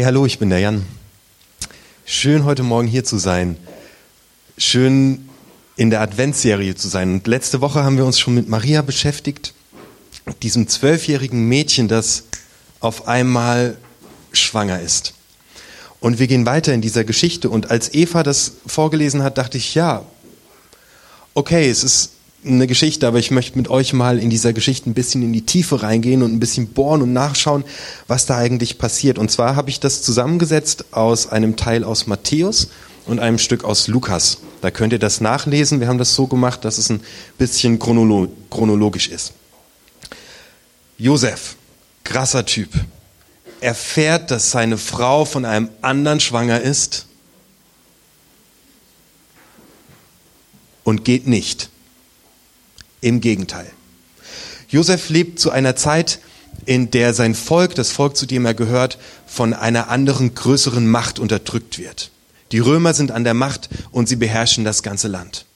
Hey, hallo, ich bin der Jan. Schön heute Morgen hier zu sein. Schön in der Adventsserie zu sein. Und letzte Woche haben wir uns schon mit Maria beschäftigt, diesem zwölfjährigen Mädchen, das auf einmal schwanger ist. Und wir gehen weiter in dieser Geschichte. Und als Eva das vorgelesen hat, dachte ich, ja, okay, es ist eine Geschichte, aber ich möchte mit euch mal in dieser Geschichte ein bisschen in die Tiefe reingehen und ein bisschen bohren und nachschauen, was da eigentlich passiert. Und zwar habe ich das zusammengesetzt aus einem Teil aus Matthäus und einem Stück aus Lukas. Da könnt ihr das nachlesen. Wir haben das so gemacht, dass es ein bisschen chronolo chronologisch ist. Josef, krasser Typ, erfährt, dass seine Frau von einem anderen schwanger ist und geht nicht. Im Gegenteil. Josef lebt zu einer Zeit, in der sein Volk, das Volk, zu dem er gehört, von einer anderen, größeren Macht unterdrückt wird. Die Römer sind an der Macht und sie beherrschen das ganze Land.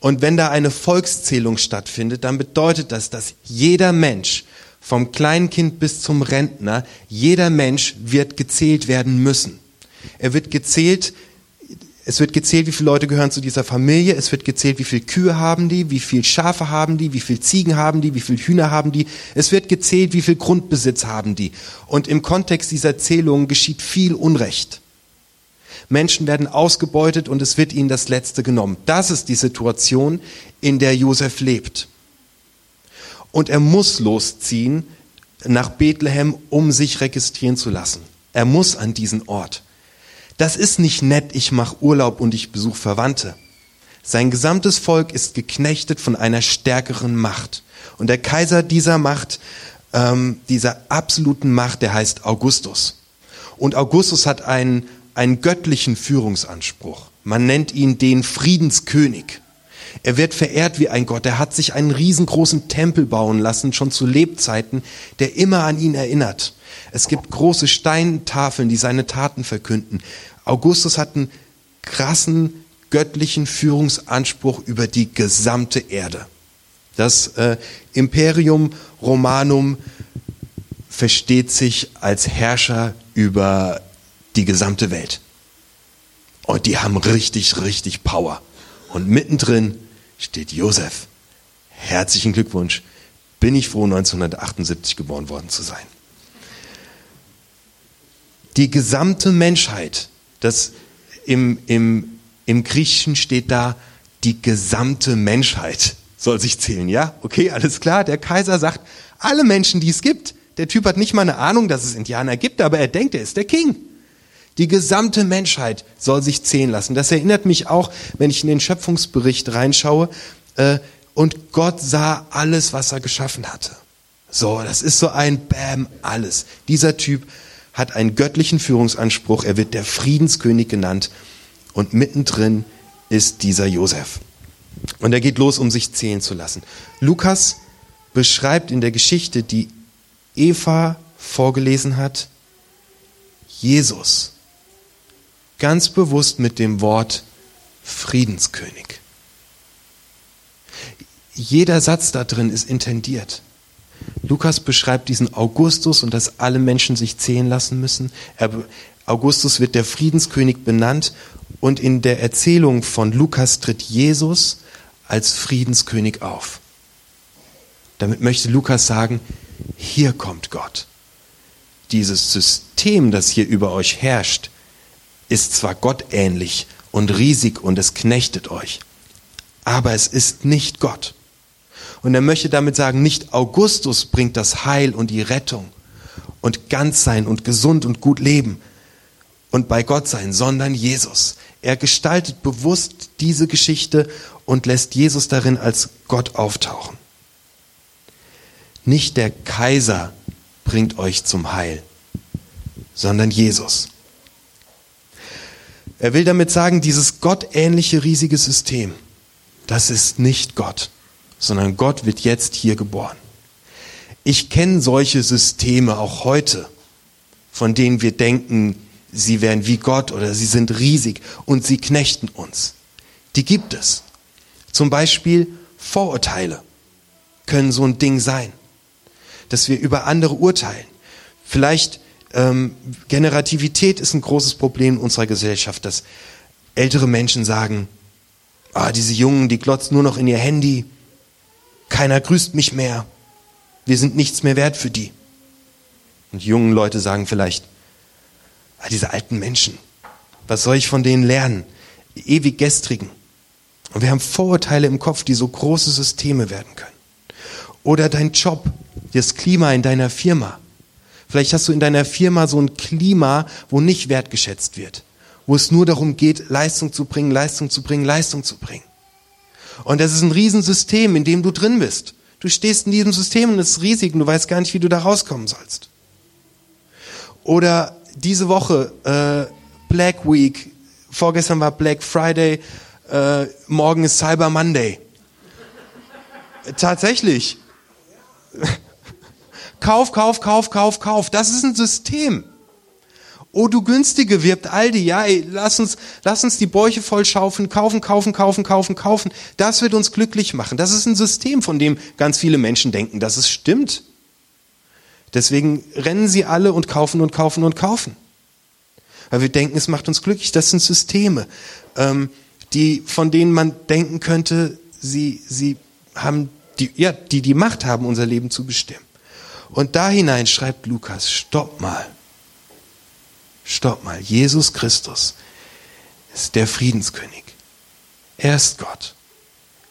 Und wenn da eine Volkszählung stattfindet, dann bedeutet das, dass jeder Mensch, vom Kleinkind bis zum Rentner, jeder Mensch wird gezählt werden müssen. Er wird gezählt es wird gezählt, wie viele Leute gehören zu dieser Familie. Es wird gezählt, wie viele Kühe haben die, wie viele Schafe haben die, wie viele Ziegen haben die, wie viele Hühner haben die. Es wird gezählt, wie viel Grundbesitz haben die. Und im Kontext dieser Zählung geschieht viel Unrecht. Menschen werden ausgebeutet und es wird ihnen das Letzte genommen. Das ist die Situation, in der Josef lebt. Und er muss losziehen nach Bethlehem, um sich registrieren zu lassen. Er muss an diesen Ort. Das ist nicht nett, ich mache Urlaub und ich besuche Verwandte. Sein gesamtes Volk ist geknechtet von einer stärkeren Macht. Und der Kaiser dieser Macht, ähm, dieser absoluten Macht, der heißt Augustus. Und Augustus hat einen, einen göttlichen Führungsanspruch. Man nennt ihn den Friedenskönig. Er wird verehrt wie ein Gott. Er hat sich einen riesengroßen Tempel bauen lassen, schon zu Lebzeiten, der immer an ihn erinnert. Es gibt große Steintafeln, die seine Taten verkünden. Augustus hat einen krassen göttlichen Führungsanspruch über die gesamte Erde. Das äh, Imperium Romanum versteht sich als Herrscher über die gesamte Welt. Und die haben richtig, richtig Power. Und mittendrin steht Josef. Herzlichen Glückwunsch. Bin ich froh, 1978 geboren worden zu sein die gesamte Menschheit. Das im, im, im Griechischen steht da, die gesamte Menschheit soll sich zählen, ja? Okay, alles klar. Der Kaiser sagt, alle Menschen, die es gibt. Der Typ hat nicht mal eine Ahnung, dass es Indianer gibt, aber er denkt, er ist der King. Die gesamte Menschheit soll sich zählen lassen. Das erinnert mich auch, wenn ich in den Schöpfungsbericht reinschaue. Äh, und Gott sah alles, was er geschaffen hatte. So, das ist so ein Bam, alles. Dieser Typ hat einen göttlichen Führungsanspruch, er wird der Friedenskönig genannt und mittendrin ist dieser Josef. Und er geht los, um sich zählen zu lassen. Lukas beschreibt in der Geschichte, die Eva vorgelesen hat, Jesus ganz bewusst mit dem Wort Friedenskönig. Jeder Satz da drin ist intendiert. Lukas beschreibt diesen Augustus und dass alle Menschen sich zählen lassen müssen. Er, Augustus wird der Friedenskönig benannt und in der Erzählung von Lukas tritt Jesus als Friedenskönig auf. Damit möchte Lukas sagen, hier kommt Gott. Dieses System, das hier über euch herrscht, ist zwar gottähnlich und riesig und es knechtet euch, aber es ist nicht Gott. Und er möchte damit sagen, nicht Augustus bringt das Heil und die Rettung und ganz sein und gesund und gut leben und bei Gott sein, sondern Jesus. Er gestaltet bewusst diese Geschichte und lässt Jesus darin als Gott auftauchen. Nicht der Kaiser bringt euch zum Heil, sondern Jesus. Er will damit sagen, dieses gottähnliche riesige System, das ist nicht Gott sondern Gott wird jetzt hier geboren. Ich kenne solche Systeme auch heute, von denen wir denken, sie wären wie Gott oder sie sind riesig und sie knechten uns. Die gibt es. Zum Beispiel Vorurteile können so ein Ding sein, dass wir über andere urteilen. Vielleicht Ähm, Generativität ist ein großes Problem in unserer Gesellschaft, dass ältere Menschen sagen, ah, diese Jungen, die glotzen nur noch in ihr Handy, keiner grüßt mich mehr, wir sind nichts mehr wert für die. Und jungen Leute sagen vielleicht, ah, diese alten Menschen, was soll ich von denen lernen? Die ewig gestrigen. Und wir haben Vorurteile im Kopf, die so große Systeme werden können. Oder dein Job, das Klima in deiner Firma. Vielleicht hast du in deiner Firma so ein Klima, wo nicht wertgeschätzt wird, wo es nur darum geht, Leistung zu bringen, Leistung zu bringen, Leistung zu bringen. Und das ist ein Riesensystem, in dem du drin bist. Du stehst in diesem System und es ist riesig und du weißt gar nicht, wie du da rauskommen sollst. Oder diese Woche, äh, Black Week, vorgestern war Black Friday, äh, morgen ist Cyber Monday. Tatsächlich. Kauf, kauf, kauf, kauf, kauf. Das ist ein System. Oh, du günstige, wirbt Aldi. Ja, ey, lass uns, lass uns die Bäuche voll schaufeln, kaufen, kaufen, kaufen, kaufen, kaufen. Das wird uns glücklich machen. Das ist ein System, von dem ganz viele Menschen denken, dass es stimmt. Deswegen rennen sie alle und kaufen und kaufen und kaufen. Weil wir denken, es macht uns glücklich. Das sind Systeme, ähm, die, von denen man denken könnte, sie, sie haben die, ja, die die Macht haben, unser Leben zu bestimmen. Und da hinein schreibt Lukas, stopp mal. Stopp mal. Jesus Christus ist der Friedenskönig. Er ist Gott.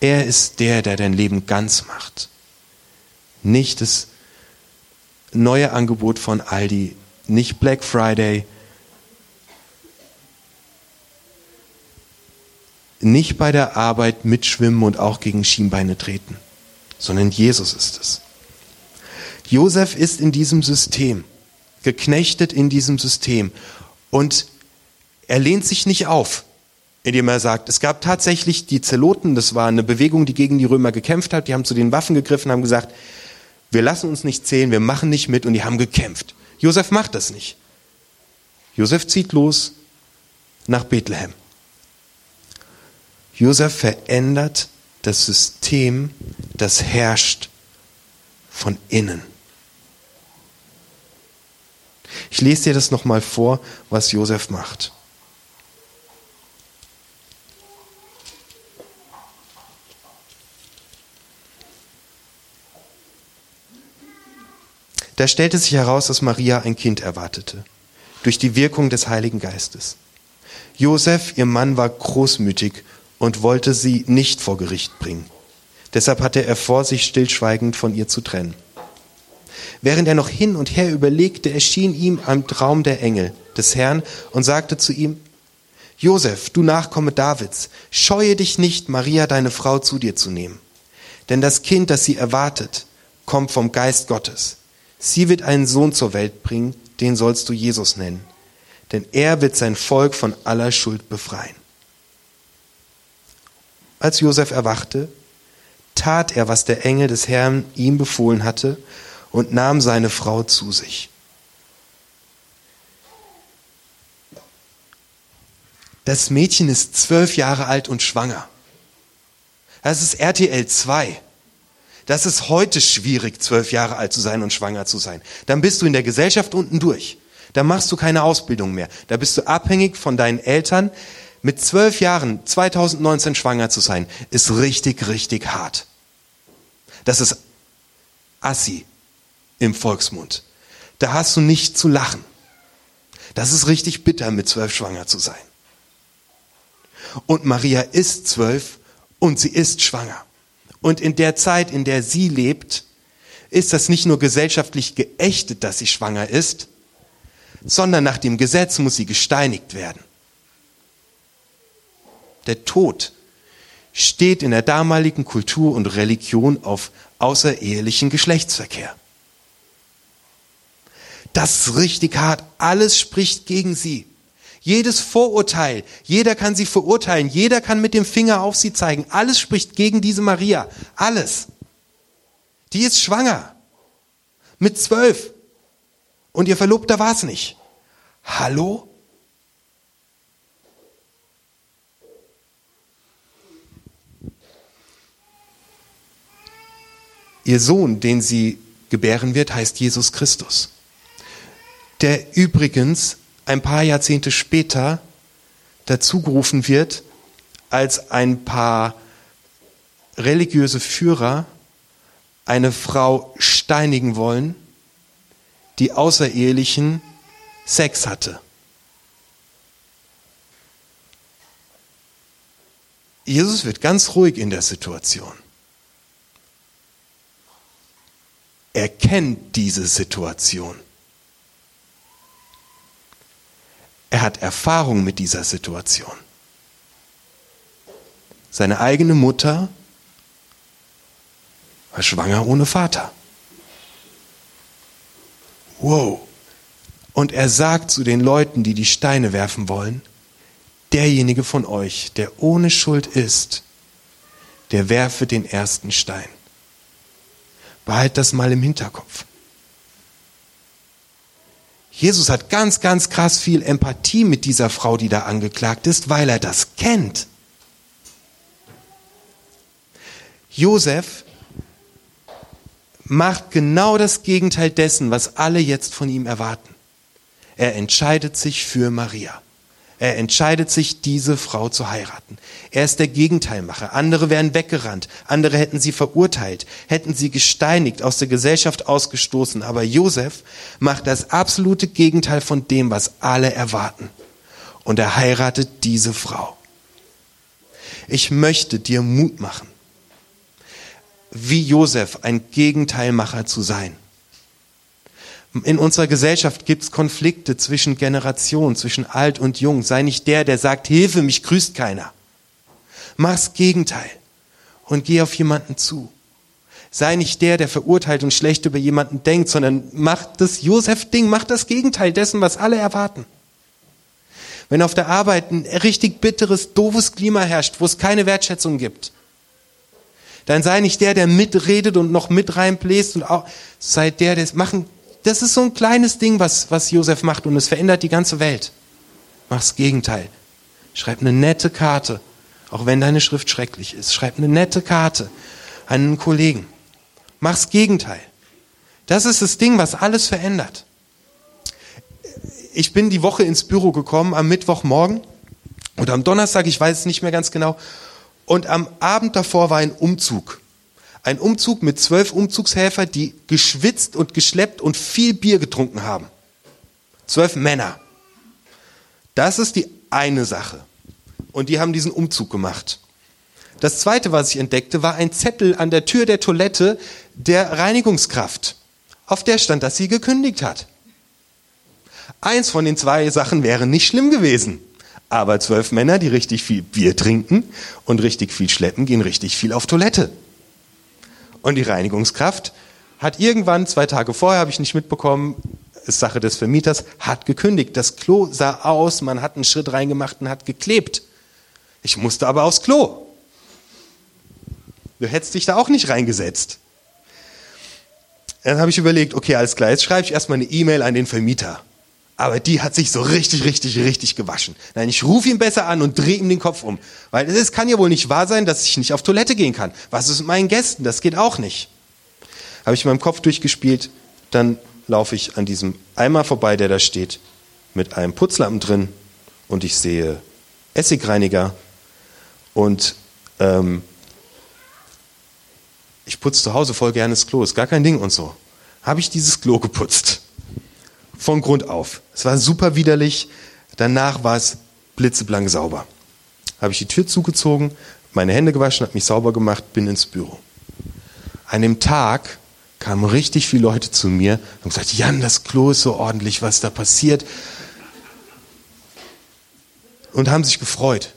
Er ist der, der dein Leben ganz macht. Nicht das neue Angebot von Aldi, nicht Black Friday, nicht bei der Arbeit mitschwimmen und auch gegen Schienbeine treten, sondern Jesus ist es. Josef ist in diesem System, geknechtet in diesem System. Und er lehnt sich nicht auf, indem er sagt, es gab tatsächlich die Zeloten, das war eine Bewegung, die gegen die Römer gekämpft hat, die haben zu den Waffen gegriffen, haben gesagt, wir lassen uns nicht zählen, wir machen nicht mit und die haben gekämpft. Josef macht das nicht. Josef zieht los nach Bethlehem. Josef verändert das System, das herrscht von innen. Ich lese dir das nochmal vor, was Josef macht. Da stellte sich heraus, dass Maria ein Kind erwartete, durch die Wirkung des Heiligen Geistes. Josef, ihr Mann, war großmütig und wollte sie nicht vor Gericht bringen. Deshalb hatte er vor, sich stillschweigend von ihr zu trennen. Während er noch hin und her überlegte, erschien ihm am Traum der Engel des Herrn und sagte zu ihm, Josef, du Nachkomme Davids, scheue dich nicht, Maria, deine Frau, zu dir zu nehmen. Denn das Kind, das sie erwartet, kommt vom Geist Gottes. Sie wird einen Sohn zur Welt bringen, den sollst du Jesus nennen. Denn er wird sein Volk von aller Schuld befreien. Als Josef erwachte, tat er, was der Engel des Herrn ihm befohlen hatte, und nahm seine Frau zu sich. Das Mädchen ist zwölf Jahre alt und schwanger. Das ist RTL 2. Das ist heute schwierig, zwölf Jahre alt zu sein und schwanger zu sein. Dann bist du in der Gesellschaft unten durch. Da machst du keine Ausbildung mehr. Da bist du abhängig von deinen Eltern. Mit zwölf Jahren 2019 schwanger zu sein, ist richtig, richtig hart. Das ist assi im Volksmund. Da hast du nicht zu lachen. Das ist richtig bitter, mit zwölf schwanger zu sein. Und Maria ist zwölf und sie ist schwanger. Und in der Zeit, in der sie lebt, ist das nicht nur gesellschaftlich geächtet, dass sie schwanger ist, sondern nach dem Gesetz muss sie gesteinigt werden. Der Tod steht in der damaligen Kultur und Religion auf außerehelichen Geschlechtsverkehr. Das ist richtig hart. Alles spricht gegen sie. Jedes Vorurteil, jeder kann sie verurteilen, jeder kann mit dem Finger auf sie zeigen. Alles spricht gegen diese Maria. Alles. Die ist schwanger. Mit zwölf. Und ihr Verlobter war es nicht. Hallo? Ihr Sohn, den sie gebären wird, heißt Jesus Christus. Der übrigens ein paar Jahrzehnte später dazugerufen wird, als ein paar religiöse Führer eine Frau steinigen wollen, die außerehelichen Sex hatte. Jesus wird ganz ruhig in der Situation. Er kennt diese Situation. Er hat Erfahrung mit dieser Situation. Seine eigene Mutter war schwanger ohne Vater. Wow. Und er sagt zu den Leuten, die die Steine werfen wollen, derjenige von euch, der ohne Schuld ist, der werfe den ersten Stein. Behalt das mal im Hinterkopf. Jesus hat ganz, ganz krass viel Empathie mit dieser Frau, die da angeklagt ist, weil er das kennt. Josef macht genau das Gegenteil dessen, was alle jetzt von ihm erwarten. Er entscheidet sich für Maria. Er entscheidet sich, diese Frau zu heiraten. Er ist der Gegenteilmacher. Andere wären weggerannt. Andere hätten sie verurteilt, hätten sie gesteinigt, aus der Gesellschaft ausgestoßen. Aber Josef macht das absolute Gegenteil von dem, was alle erwarten. Und er heiratet diese Frau. Ich möchte dir Mut machen, wie Josef ein Gegenteilmacher zu sein. In unserer Gesellschaft gibt es Konflikte zwischen Generationen, zwischen alt und jung. Sei nicht der, der sagt, Hilfe, mich grüßt keiner. Mach's Gegenteil und geh auf jemanden zu. Sei nicht der, der verurteilt und schlecht über jemanden denkt, sondern mach das Josef-Ding, mach das Gegenteil dessen, was alle erwarten. Wenn auf der Arbeit ein richtig bitteres, doofes Klima herrscht, wo es keine Wertschätzung gibt, dann sei nicht der, der mitredet und noch mit reinbläst und auch, sei der, der es machen, das ist so ein kleines Ding, was, was Josef macht und es verändert die ganze Welt. Mach's Gegenteil. Schreib eine nette Karte, auch wenn deine Schrift schrecklich ist. Schreib eine nette Karte an einen Kollegen. Mach's Gegenteil. Das ist das Ding, was alles verändert. Ich bin die Woche ins Büro gekommen am Mittwochmorgen oder am Donnerstag, ich weiß es nicht mehr ganz genau. Und am Abend davor war ein Umzug. Ein Umzug mit zwölf Umzugshelfer, die geschwitzt und geschleppt und viel Bier getrunken haben. Zwölf Männer. Das ist die eine Sache. Und die haben diesen Umzug gemacht. Das zweite, was ich entdeckte, war ein Zettel an der Tür der Toilette der Reinigungskraft. Auf der stand, dass sie gekündigt hat. Eins von den zwei Sachen wäre nicht schlimm gewesen. Aber zwölf Männer, die richtig viel Bier trinken und richtig viel schleppen, gehen richtig viel auf Toilette. Und die Reinigungskraft hat irgendwann, zwei Tage vorher, habe ich nicht mitbekommen, ist Sache des Vermieters, hat gekündigt. Das Klo sah aus, man hat einen Schritt reingemacht und hat geklebt. Ich musste aber aufs Klo. Du hättest dich da auch nicht reingesetzt. Dann habe ich überlegt, okay, alles klar, jetzt schreibe ich erstmal eine E-Mail an den Vermieter. Aber die hat sich so richtig, richtig, richtig gewaschen. Nein, ich rufe ihn besser an und drehe ihm den Kopf um. Weil es kann ja wohl nicht wahr sein, dass ich nicht auf Toilette gehen kann. Was ist mit meinen Gästen? Das geht auch nicht. Habe ich in meinem Kopf durchgespielt, dann laufe ich an diesem Eimer vorbei, der da steht, mit einem Putzlappen drin und ich sehe Essigreiniger und ähm, ich putze zu Hause voll gerne das Klo, ist gar kein Ding und so. Habe ich dieses Klo geputzt von Grund auf. Es war super widerlich. Danach war es blitzeblank sauber. Habe ich die Tür zugezogen, meine Hände gewaschen, habe mich sauber gemacht, bin ins Büro. An dem Tag kamen richtig viele Leute zu mir und gesagt, Jan, das Klo ist so ordentlich, was da passiert. Und haben sich gefreut.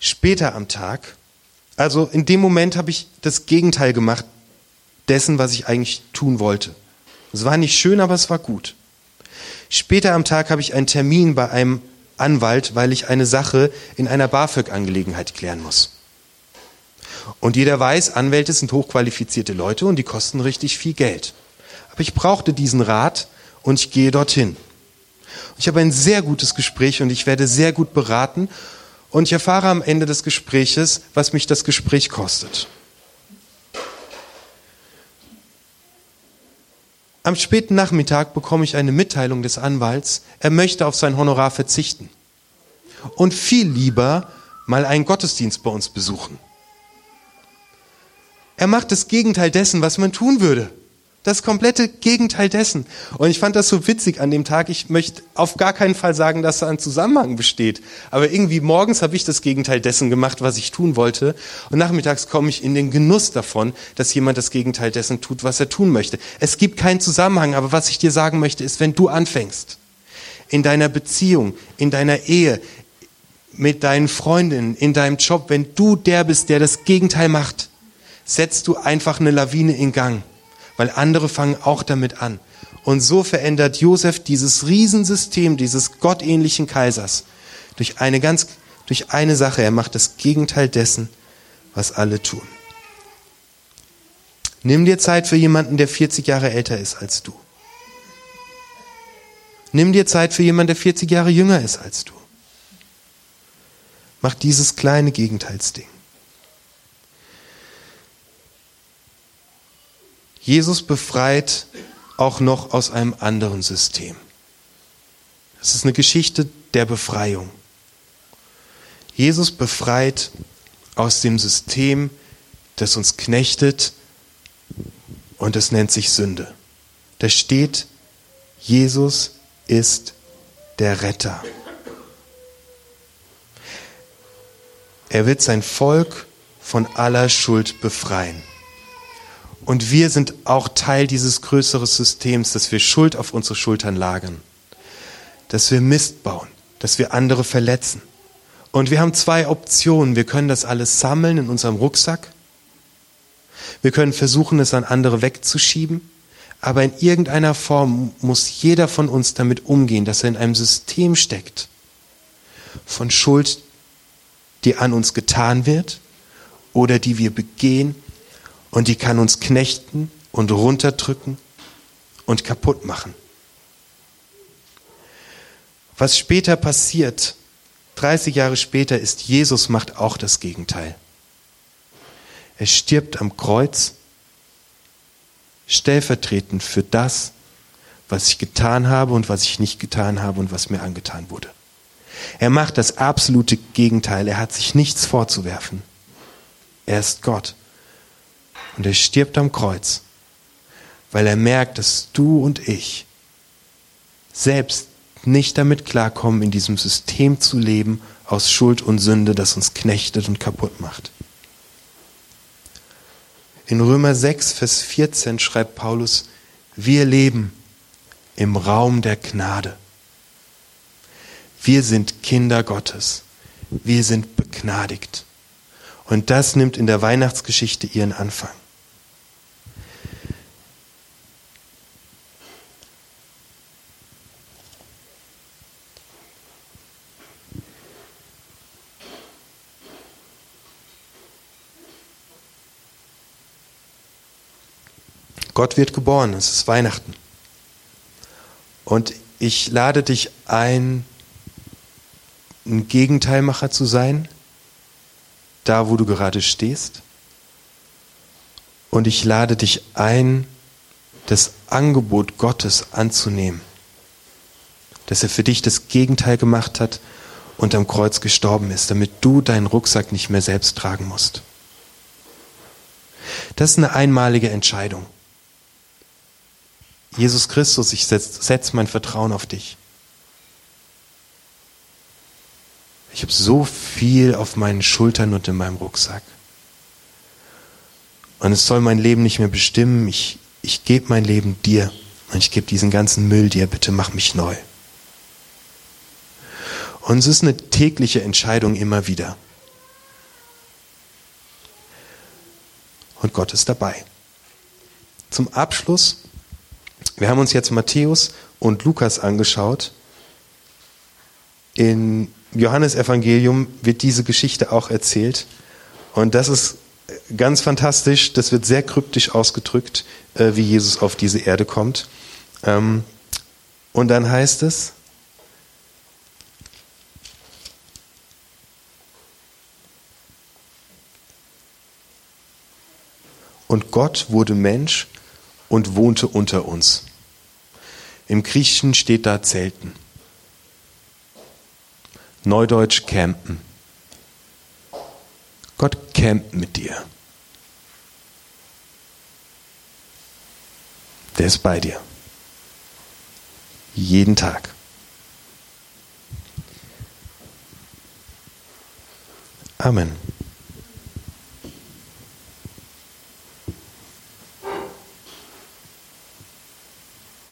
Später am Tag, also in dem Moment habe ich das Gegenteil gemacht dessen, was ich eigentlich tun wollte. Es war nicht schön, aber es war gut. Später am Tag habe ich einen Termin bei einem Anwalt, weil ich eine Sache in einer BAföG-Angelegenheit klären muss. Und jeder weiß, Anwälte sind hochqualifizierte Leute und die kosten richtig viel Geld. Aber ich brauchte diesen Rat und ich gehe dorthin. Ich habe ein sehr gutes Gespräch und ich werde sehr gut beraten und ich erfahre am Ende des Gespräches, was mich das Gespräch kostet. Am späten Nachmittag bekomme ich eine Mitteilung des Anwalts, er möchte auf sein Honorar verzichten und viel lieber mal einen Gottesdienst bei uns besuchen. Er macht das Gegenteil dessen, was man tun würde. Das komplette Gegenteil dessen. Und ich fand das so witzig an dem Tag. Ich möchte auf gar keinen Fall sagen, dass da ein Zusammenhang besteht. Aber irgendwie morgens habe ich das Gegenteil dessen gemacht, was ich tun wollte. Und nachmittags komme ich in den Genuss davon, dass jemand das Gegenteil dessen tut, was er tun möchte. Es gibt keinen Zusammenhang. Aber was ich dir sagen möchte, ist, wenn du anfängst, in deiner Beziehung, in deiner Ehe, mit deinen Freundinnen, in deinem Job, wenn du der bist, der das Gegenteil macht, setzt du einfach eine Lawine in Gang, weil andere fangen auch damit an. Und so verändert Josef dieses Riesensystem dieses gottähnlichen Kaisers durch eine ganz, durch eine Sache. Er macht das Gegenteil dessen, was alle tun. Nimm dir Zeit für jemanden, der 40 Jahre älter ist als du. Nimm dir Zeit für jemanden, der 40 Jahre jünger ist als du. Mach dieses kleine Gegenteilsding. Jesus befreit auch noch aus einem anderen System. Es ist eine Geschichte der Befreiung. Jesus befreit aus dem System, das uns knechtet und es nennt sich Sünde. Da steht, Jesus ist der Retter. Er wird sein Volk von aller Schuld befreien. Und wir sind auch Teil dieses größeren Systems, dass wir Schuld auf unsere Schultern lagern, dass wir Mist bauen, dass wir andere verletzen. Und wir haben zwei Optionen. Wir können das alles sammeln in unserem Rucksack. Wir können versuchen, es an andere wegzuschieben. Aber in irgendeiner Form muss jeder von uns damit umgehen, dass er in einem System steckt von Schuld, die an uns getan wird oder die wir begehen und die kann uns knechten und runterdrücken und kaputt machen. Was später passiert, 30 Jahre später, ist, Jesus macht auch das Gegenteil. Er stirbt am Kreuz, stellvertretend für das, was ich getan habe und was ich nicht getan habe und was mir angetan wurde. Er macht das absolute Gegenteil. Er hat sich nichts vorzuwerfen. Er ist Gott. Und er stirbt am Kreuz, weil er merkt, dass du und ich selbst nicht damit klarkommen, in diesem System zu leben aus Schuld und Sünde, das uns knechtet und kaputt macht. In Römer 6, Vers 14 schreibt Paulus, wir leben im Raum der Gnade. Wir sind Kinder Gottes. Wir sind begnadigt. Und das nimmt in der Weihnachtsgeschichte ihren Anfang. Gott wird geboren, es ist Weihnachten. Und ich lade dich ein, ein Gegenteilmacher zu sein, da wo du gerade stehst. Und ich lade dich ein, das Angebot Gottes anzunehmen, dass er für dich das Gegenteil gemacht hat und am Kreuz gestorben ist, damit du deinen Rucksack nicht mehr selbst tragen musst. Das ist eine einmalige Entscheidung. Jesus Christus, ich setze setz mein Vertrauen auf dich. Ich habe so viel auf meinen Schultern und in meinem Rucksack. Und es soll mein Leben nicht mehr bestimmen. Ich, ich gebe mein Leben dir. Und ich gebe diesen ganzen Müll dir. Bitte mach mich neu. Und es ist eine tägliche Entscheidung immer wieder. Und Gott ist dabei. Zum Abschluss, wir haben uns jetzt Matthäus und Lukas angeschaut. In Johannes Evangelium wird diese Geschichte auch erzählt. Und das ist ganz fantastisch. Das wird sehr kryptisch ausgedrückt, äh, wie Jesus auf diese Erde kommt. Ähm, und dann heißt es, und Gott wurde Mensch und wohnte unter uns. Im Griechischen steht da Zelten. Neudeutsch campen. Gott campt mit dir. Der ist bei dir. Jeden Tag. Amen.